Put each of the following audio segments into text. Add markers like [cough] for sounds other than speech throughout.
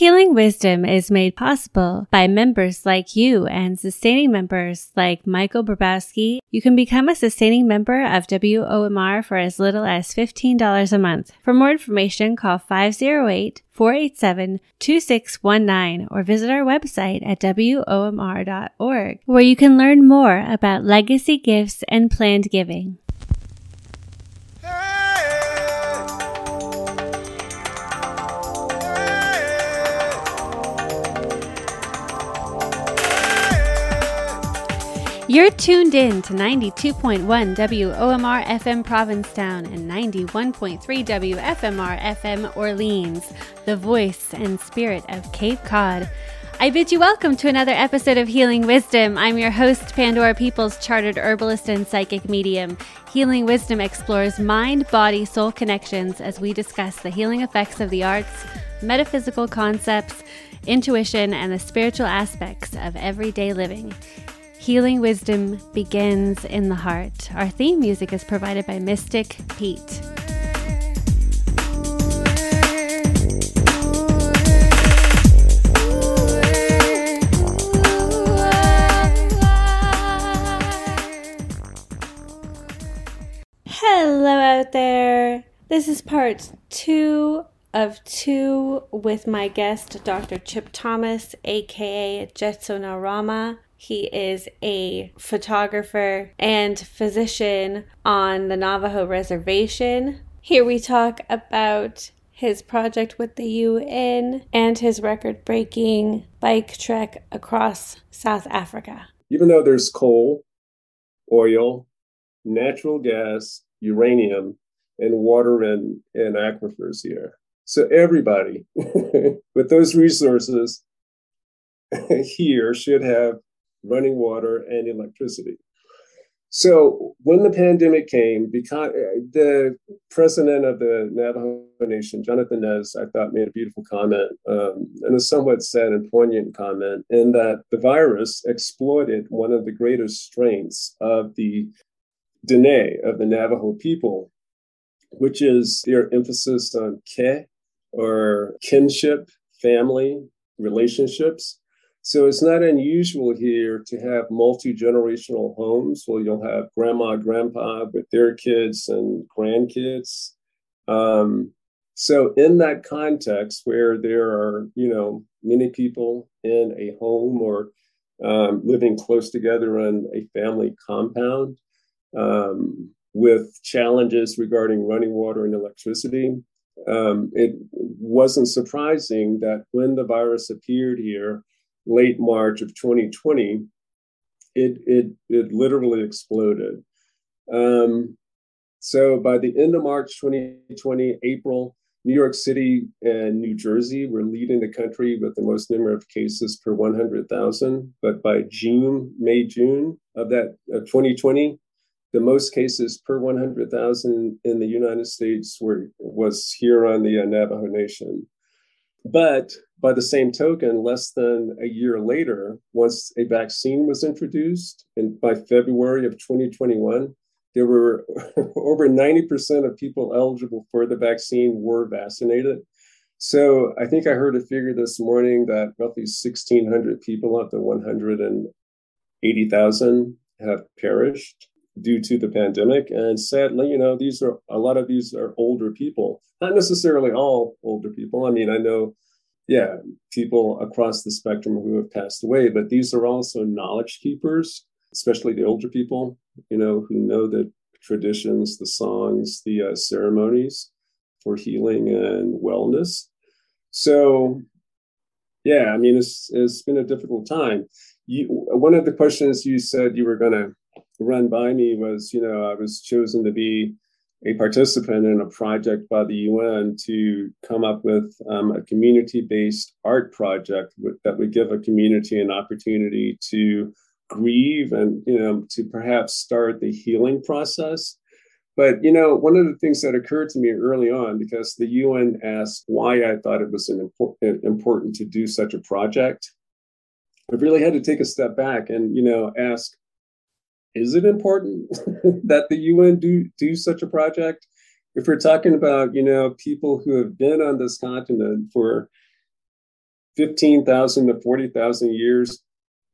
Healing Wisdom is made possible by members like you and sustaining members like Michael Brabowski. You can become a sustaining member of WOMR for as little as $15 a month. For more information, call 508 487 2619 or visit our website at WOMR.org, where you can learn more about legacy gifts and planned giving. You're tuned in to 92.1 WOMR FM Provincetown and 91.3 WFMR FM Orleans, the voice and spirit of Cape Cod. I bid you welcome to another episode of Healing Wisdom. I'm your host, Pandora Peoples, chartered herbalist and psychic medium. Healing Wisdom explores mind, body, soul connections as we discuss the healing effects of the arts, metaphysical concepts, intuition, and the spiritual aspects of everyday living. Healing wisdom begins in the heart. Our theme music is provided by Mystic Pete. Hello out there. This is part two of two with my guest, Dr. Chip Thomas, aka Jetsonorama. He is a photographer and physician on the Navajo reservation. Here we talk about his project with the UN and his record breaking bike trek across South Africa. Even though there's coal, oil, natural gas, uranium, and water and, and aquifers here. So everybody [laughs] with those resources [laughs] here should have running water, and electricity. So when the pandemic came, because the president of the Navajo Nation, Jonathan Nez, I thought made a beautiful comment um, and a somewhat sad and poignant comment in that the virus exploited one of the greatest strengths of the Dene of the Navajo people, which is their emphasis on ke or kinship, family, relationships. So it's not unusual here to have multi generational homes where you'll have grandma, grandpa with their kids and grandkids. Um, so in that context, where there are you know many people in a home or um, living close together in a family compound, um, with challenges regarding running water and electricity, um, it wasn't surprising that when the virus appeared here late March of 2020, it it it literally exploded. Um, so by the end of March 2020, April, New York City and New Jersey were leading the country with the most number of cases per 100,000. But by June, May, June of that of 2020, the most cases per 100,000 in the United States were was here on the Navajo Nation. But by the same token, less than a year later, once a vaccine was introduced, and by February of 2021, there were [laughs] over 90% of people eligible for the vaccine were vaccinated. So I think I heard a figure this morning that roughly 1,600 people out of 180,000 have perished due to the pandemic. And sadly, you know, these are a lot of these are older people, not necessarily all older people. I mean, I know, yeah, people across the spectrum who have passed away, but these are also knowledge keepers, especially the older people, you know, who know the traditions, the songs, the uh, ceremonies for healing and wellness. So, yeah, I mean, it's, it's been a difficult time. You, one of the questions you said you were going to run by me was, you know, I was chosen to be a participant in a project by the UN to come up with um, a community based art project that would give a community an opportunity to grieve and, you know, to perhaps start the healing process. But, you know, one of the things that occurred to me early on, because the UN asked why I thought it was an important, important to do such a project, I really had to take a step back and, you know, ask, is it important [laughs] that the UN do do such a project? If we're talking about you know people who have been on this continent for 15,000 to 40,000 years,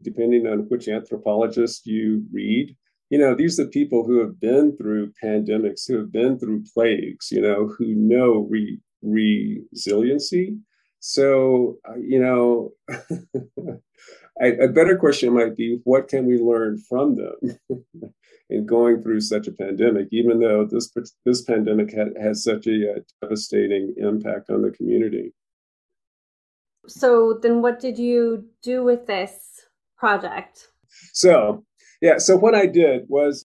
depending on which anthropologist you read. You know, these are people who have been through pandemics, who have been through plagues, you know, who know re- resiliency. So, uh, you know, [laughs] a better question might be what can we learn from them [laughs] in going through such a pandemic, even though this, this pandemic had, has such a, a uh, devastating impact on the community? So, then what did you do with this project? So, yeah, so what I did was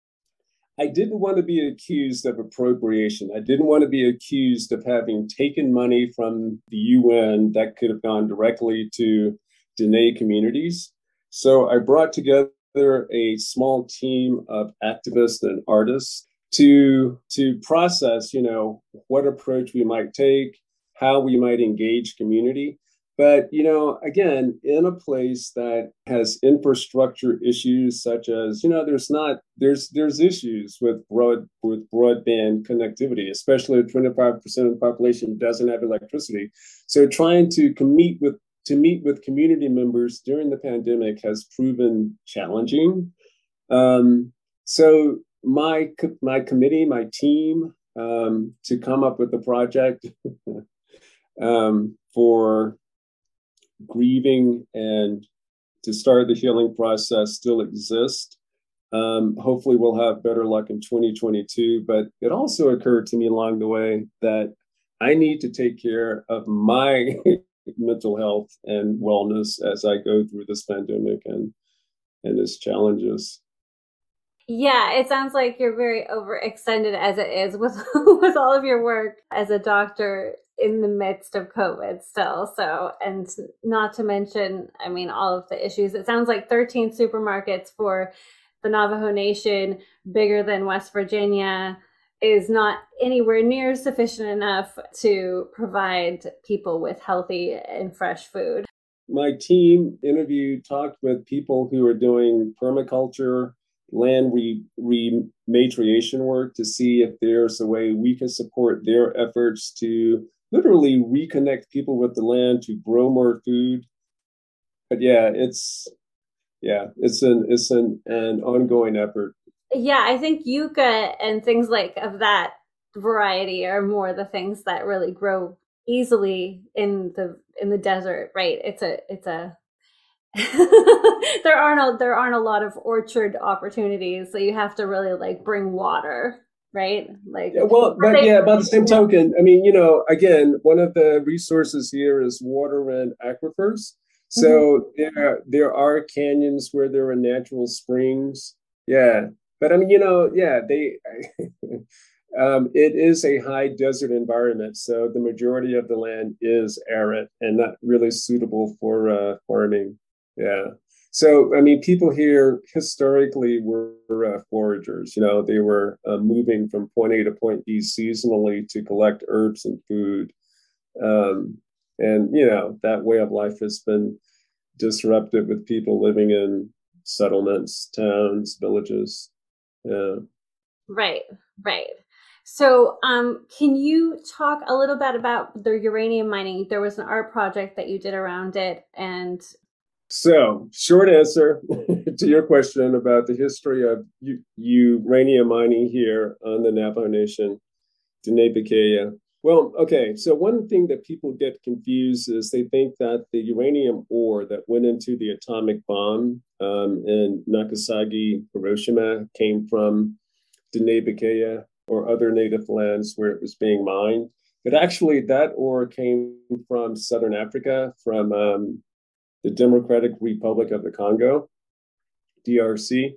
I didn't want to be accused of appropriation. I didn't want to be accused of having taken money from the UN that could have gone directly to Dene communities. So I brought together a small team of activists and artists to to process, you know, what approach we might take, how we might engage community. But you know, again, in a place that has infrastructure issues such as, you know, there's not there's there's issues with broad with broadband connectivity, especially 25% of the population doesn't have electricity. So trying to meet with to meet with community members during the pandemic has proven challenging. Um, so my my committee, my team, um, to come up with a project [laughs] um, for grieving and to start the healing process still exists. Um, hopefully, we'll have better luck in 2022. But it also occurred to me along the way that I need to take care of my [laughs] mental health and wellness as I go through this pandemic and and its challenges. Yeah, it sounds like you're very overextended as it is with [laughs] with all of your work as a doctor in the midst of COVID still. So, and not to mention, I mean, all of the issues. It sounds like 13 supermarkets for the Navajo Nation, bigger than West Virginia is not anywhere near sufficient enough to provide people with healthy and fresh food. My team interviewed, talked with people who are doing permaculture, land re- rematriation work to see if there's a way we can support their efforts to literally reconnect people with the land to grow more food. But yeah, it's yeah, it's an it's an, an ongoing effort yeah, I think yucca and things like of that variety are more the things that really grow easily in the in the desert, right? It's a it's a [laughs] there aren't a, there aren't a lot of orchard opportunities, so you have to really like bring water, right? Like yeah, well, but yeah, by the same token, I mean, you know, again, one of the resources here is water and aquifers. So mm-hmm. there there are canyons where there are natural springs. Yeah, but I mean, you know, yeah, they. [laughs] um, it is a high desert environment, so the majority of the land is arid and not really suitable for uh, farming. Yeah. So, I mean, people here historically were uh, foragers. You know, they were uh, moving from point A to point B seasonally to collect herbs and food. Um, and, you know, that way of life has been disrupted with people living in settlements, towns, villages. Yeah. Right, right. So, um, can you talk a little bit about the uranium mining? There was an art project that you did around it, and so short answer [laughs] to your question about the history of u- uranium mining here on the Navajo Nation, Diné Well, okay. So one thing that people get confused is they think that the uranium ore that went into the atomic bomb um, in Nagasaki, Hiroshima, came from Diné or other native lands where it was being mined. But actually, that ore came from southern Africa, from um, the Democratic Republic of the Congo, DRC.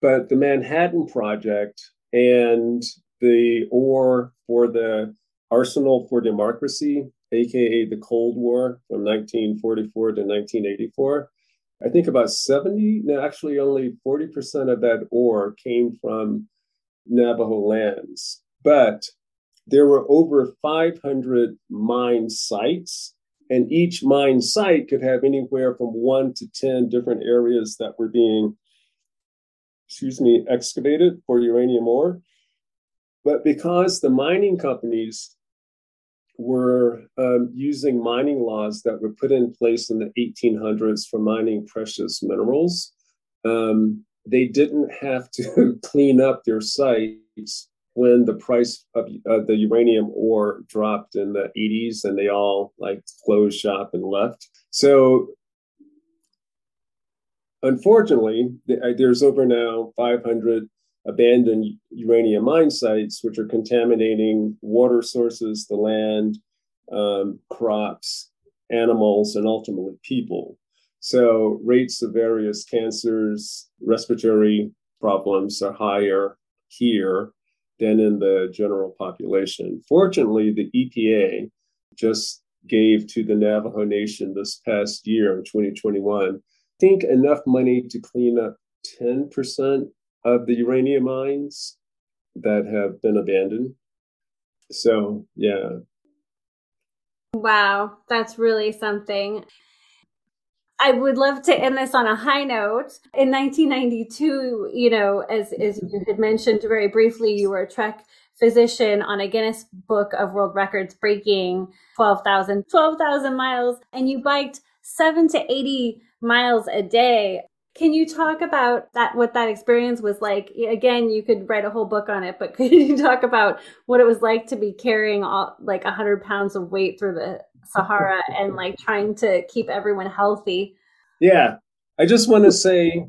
But the Manhattan Project and the ore for the Arsenal for Democracy, aka the Cold War from 1944 to 1984, I think about 70, no, actually only 40% of that ore came from Navajo lands. But there were over 500 mine sites, and each mine site could have anywhere from one to 10 different areas that were being, excuse me, excavated for uranium ore. But because the mining companies were um, using mining laws that were put in place in the 1800s for mining precious minerals. Um, they didn't have to [laughs] clean up their sites when the price of uh, the uranium ore dropped in the 80s and they all like closed shop and left. So unfortunately, uh, there's over now 500 abandoned uranium mine sites, which are contaminating water sources, the land, um, crops, animals, and ultimately people. So rates of various cancers, respiratory problems are higher here than in the general population. Fortunately, the EPA just gave to the Navajo Nation this past year in 2021, I think enough money to clean up 10% of the uranium mines that have been abandoned. So, yeah. Wow, that's really something. I would love to end this on a high note. In 1992, you know, as, as you had mentioned very briefly, you were a Trek physician on a Guinness Book of World Records breaking 12,000 12, miles, and you biked seven to 80 miles a day. Can you talk about that, what that experience was like? Again, you could write a whole book on it, but [laughs] could you talk about what it was like to be carrying all, like 100 pounds of weight through the Sahara [laughs] and like trying to keep everyone healthy. Yeah. I just want to say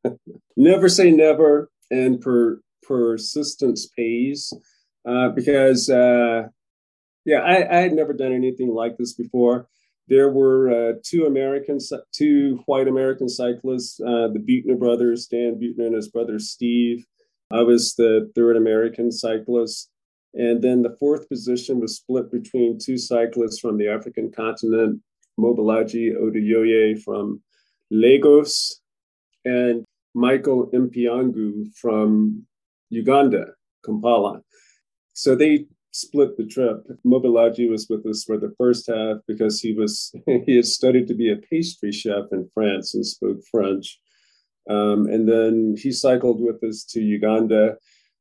[laughs] never say never and per, persistence pays uh, because, uh, yeah, I, I had never done anything like this before. There were uh, two American, two white American cyclists, uh, the Buettner brothers, Dan Buettner and his brother Steve. I was the third American cyclist. And then the fourth position was split between two cyclists from the African continent, Mobolaji Oduyoye from Lagos and Michael Mpiangu from Uganda, Kampala. So they split the trip. Mobolaji was with us for the first half because he was [laughs] he had studied to be a pastry chef in France and spoke French. Um, and then he cycled with us to Uganda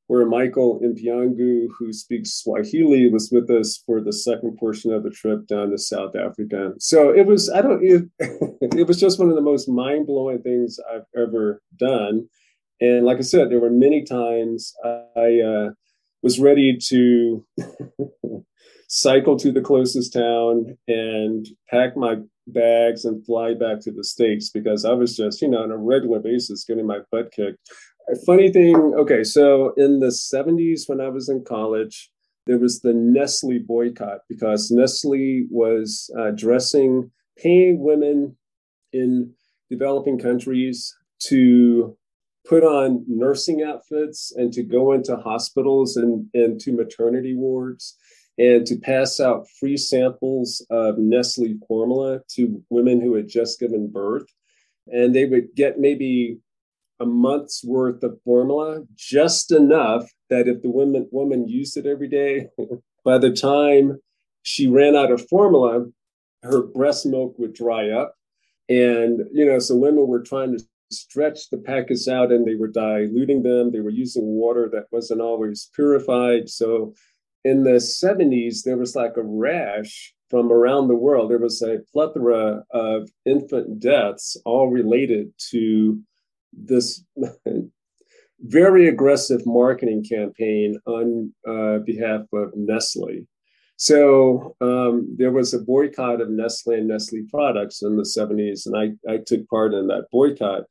where Michael Mpiangu, who speaks Swahili, was with us for the second portion of the trip down to South Africa. So it was, I don't, it, [laughs] it was just one of the most mind blowing things I've ever done. And like I said, there were many times I uh, was ready to [laughs] cycle to the closest town and pack my bags and fly back to the States because I was just, you know, on a regular basis getting my butt kicked. Funny thing okay so in the 70s when i was in college there was the nestle boycott because nestle was uh, dressing paying women in developing countries to put on nursing outfits and to go into hospitals and, and to maternity wards and to pass out free samples of Nestle formula to women who had just given birth. And they would get maybe a month's worth of formula, just enough that if the woman woman used it every day, [laughs] by the time she ran out of formula, her breast milk would dry up. And you know, so women were trying to stretch the packets out and they were diluting them. They were using water that wasn't always purified. So in the 70s, there was like a rash from around the world. There was a plethora of infant deaths, all related to this [laughs] very aggressive marketing campaign on uh, behalf of Nestle. So um, there was a boycott of Nestle and Nestle products in the 70s, and I, I took part in that boycott.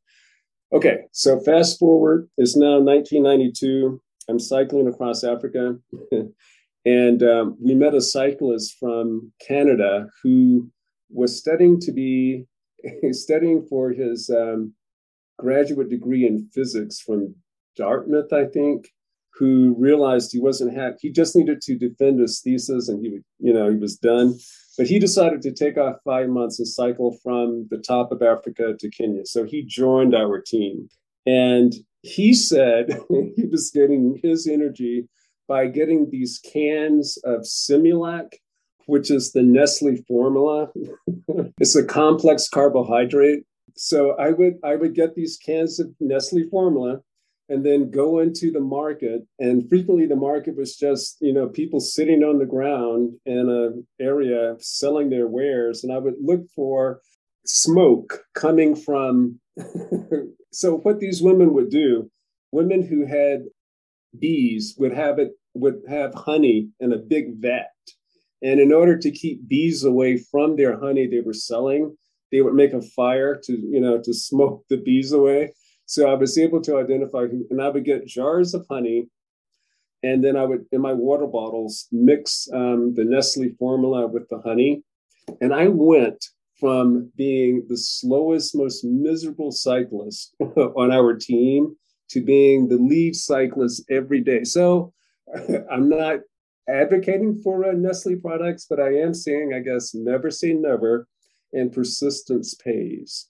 Okay, so fast forward, it's now 1992. I'm cycling across Africa, [laughs] and um, we met a cyclist from Canada who was studying to be [laughs] studying for his um, graduate degree in physics from Dartmouth, I think, who realized he wasn't happy. He just needed to defend his thesis and he would, you know, he was done. But he decided to take off five months and cycle from the top of Africa to Kenya. So he joined our team. And he said [laughs] he was getting his energy by getting these cans of Similac, which is the Nestle formula. [laughs] it's a complex carbohydrate so I would I would get these cans of Nestle formula, and then go into the market. And frequently the market was just, you know, people sitting on the ground in an area selling their wares. And I would look for smoke coming from. [laughs] so what these women would do, women who had bees would have it would have honey in a big vat. And in order to keep bees away from their honey they were selling, they would make a fire to, you know, to smoke the bees away. So I was able to identify who, and I would get jars of honey. And then I would, in my water bottles, mix um, the Nestle formula with the honey. And I went from being the slowest, most miserable cyclist [laughs] on our team to being the lead cyclist every day. So [laughs] I'm not advocating for uh, Nestle products, but I am saying, I guess, never say never, and persistence pays.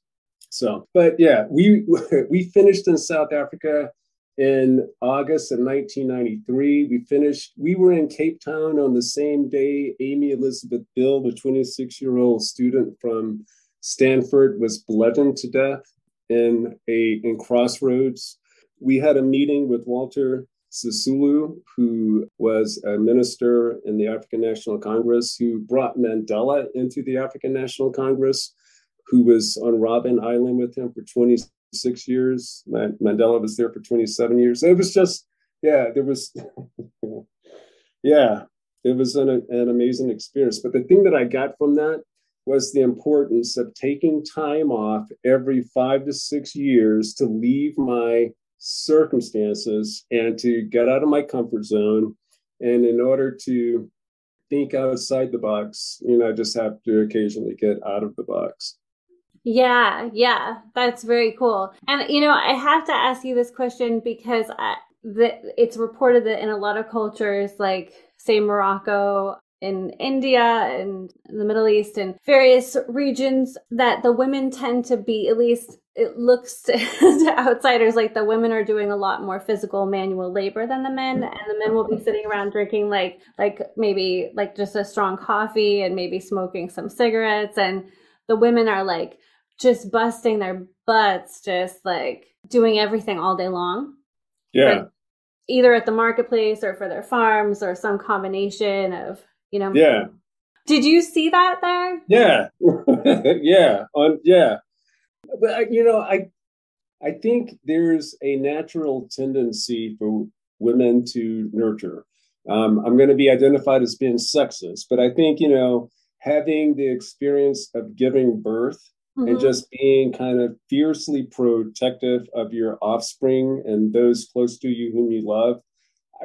So, but yeah, we [laughs] we finished in South Africa in August of 1993. We finished. We were in Cape Town on the same day. Amy Elizabeth Biehl, the 26 year old student from Stanford, was bludgeoned to death in a in Crossroads. We had a meeting with Walter Sisulu, who was a minister in the African National Congress, who brought Mandela into the African National Congress, who was on Robben Island with him for 26 years. Mandela was there for 27 years. It was just, yeah, there was, [laughs] yeah, it was an, an amazing experience. But the thing that I got from that was the importance of taking time off every five to six years to leave my circumstances and to get out of my comfort zone. And in order to think outside the box, you know, I just have to occasionally get out of the box. Yeah, yeah, that's very cool. And you know, I have to ask you this question because I, the, it's reported that in a lot of cultures, like say Morocco, in India and the Middle East and various regions that the women tend to be at least it looks to, [laughs] to, outsiders like the women are doing a lot more physical manual labor than the men and the men will be sitting around drinking like like maybe like just a strong coffee and maybe smoking some cigarettes and the women are like just busting their butts just like doing everything all day long. Yeah. Like, either at the marketplace or for their farms or some combination of you know. Yeah. Did you see that there? Yeah. [laughs] Yeah. On yeah. But you know i i think there's a natural tendency for women to nurture. Um, i'm going to be identified as being sexist but i think you know having the experience of giving birth mm-hmm. and just being kind of fiercely protective of your offspring and those close to you whom you love.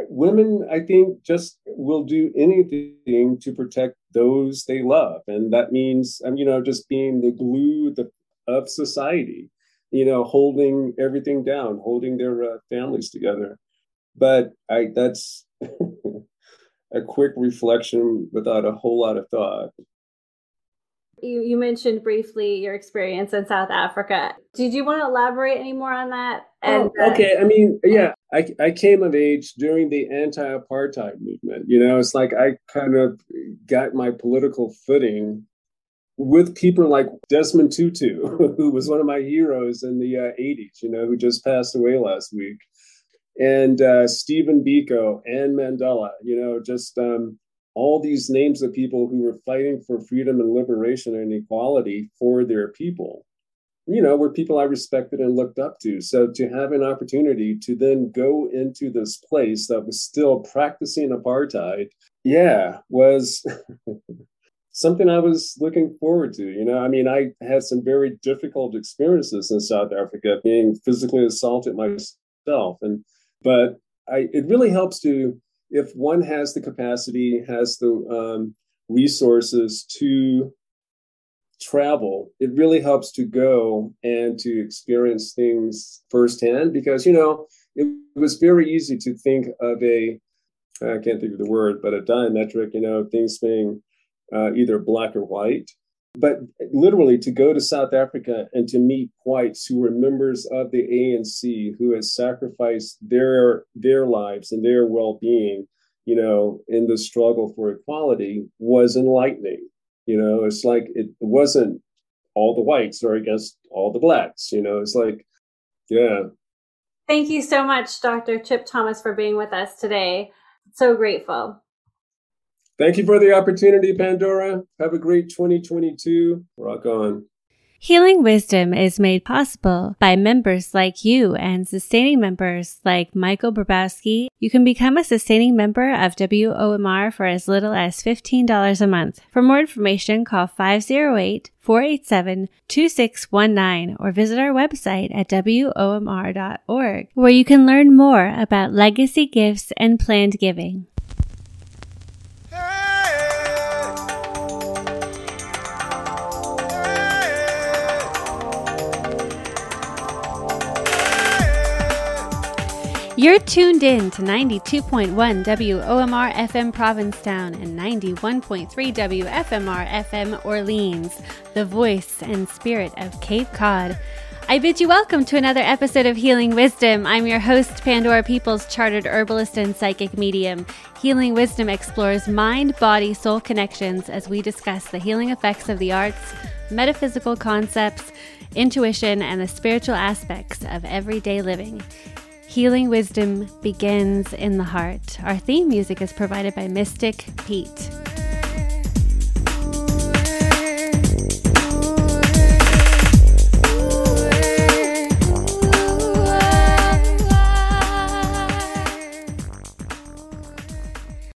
Women i think just will do anything to protect those they love. And that means um, you know just being the glue of society you know holding everything down holding their uh, families together. But i that's [laughs] a quick reflection without a whole lot of thought you, you mentioned briefly your experience in South Africa. Did you want to elaborate any more on that? And, oh, okay. I mean, yeah, I, I came of age during the anti apartheid movement. You know, it's like I kind of got my political footing with people like Desmond Tutu, [laughs] who was one of my heroes in the uh, 80s, you know, who just passed away last week, and uh, Stephen Biko and Mandela, you know, just um, all these names of people who were fighting for freedom and liberation and equality for their people you know were people i respected and looked up to. So to have an opportunity to then go into this place that was still practicing apartheid yeah was [laughs] something i was looking forward to you know. I mean i had some very difficult experiences in south africa being physically assaulted myself and but i it really helps to if one has the capacity, has the um, resources to travel, it really helps to go and to experience things firsthand because, you know, it was very easy to think of a, I can't think of the word, but a diametric, you know, things being uh, either black or white. But literally, to go to South Africa and to meet whites who were members of the ANC who had sacrificed their their lives and their well being, you know, in the struggle for equality was enlightening. You know, it's like it wasn't all the whites or against all the blacks. You know, it's like, yeah. Thank you so much, Dr. Chip Thomas, for being with us today. So grateful. Thank you for the opportunity, Pandora. Have a great 2022. Rock on. Healing Wisdom is made possible by members like you and sustaining members like Michael Brabowski. You can become a sustaining member of WOMR for as little as $15 a month. For more information, call 508-487-2619 or visit our website at WOMR.org where you can learn more about legacy gifts and planned giving. You're tuned in to 92.1 WOMR FM Provincetown and 91.3 WFMR FM Orleans, the voice and spirit of Cape Cod. I bid you welcome to another episode of Healing Wisdom. I'm your host, Pandora Peoples, chartered herbalist and psychic medium. Healing Wisdom explores mind, body, soul connections as we discuss the healing effects of the arts, metaphysical concepts, intuition, and the spiritual aspects of everyday living. Healing wisdom begins in the heart. Our theme music is provided by Mystic Pete.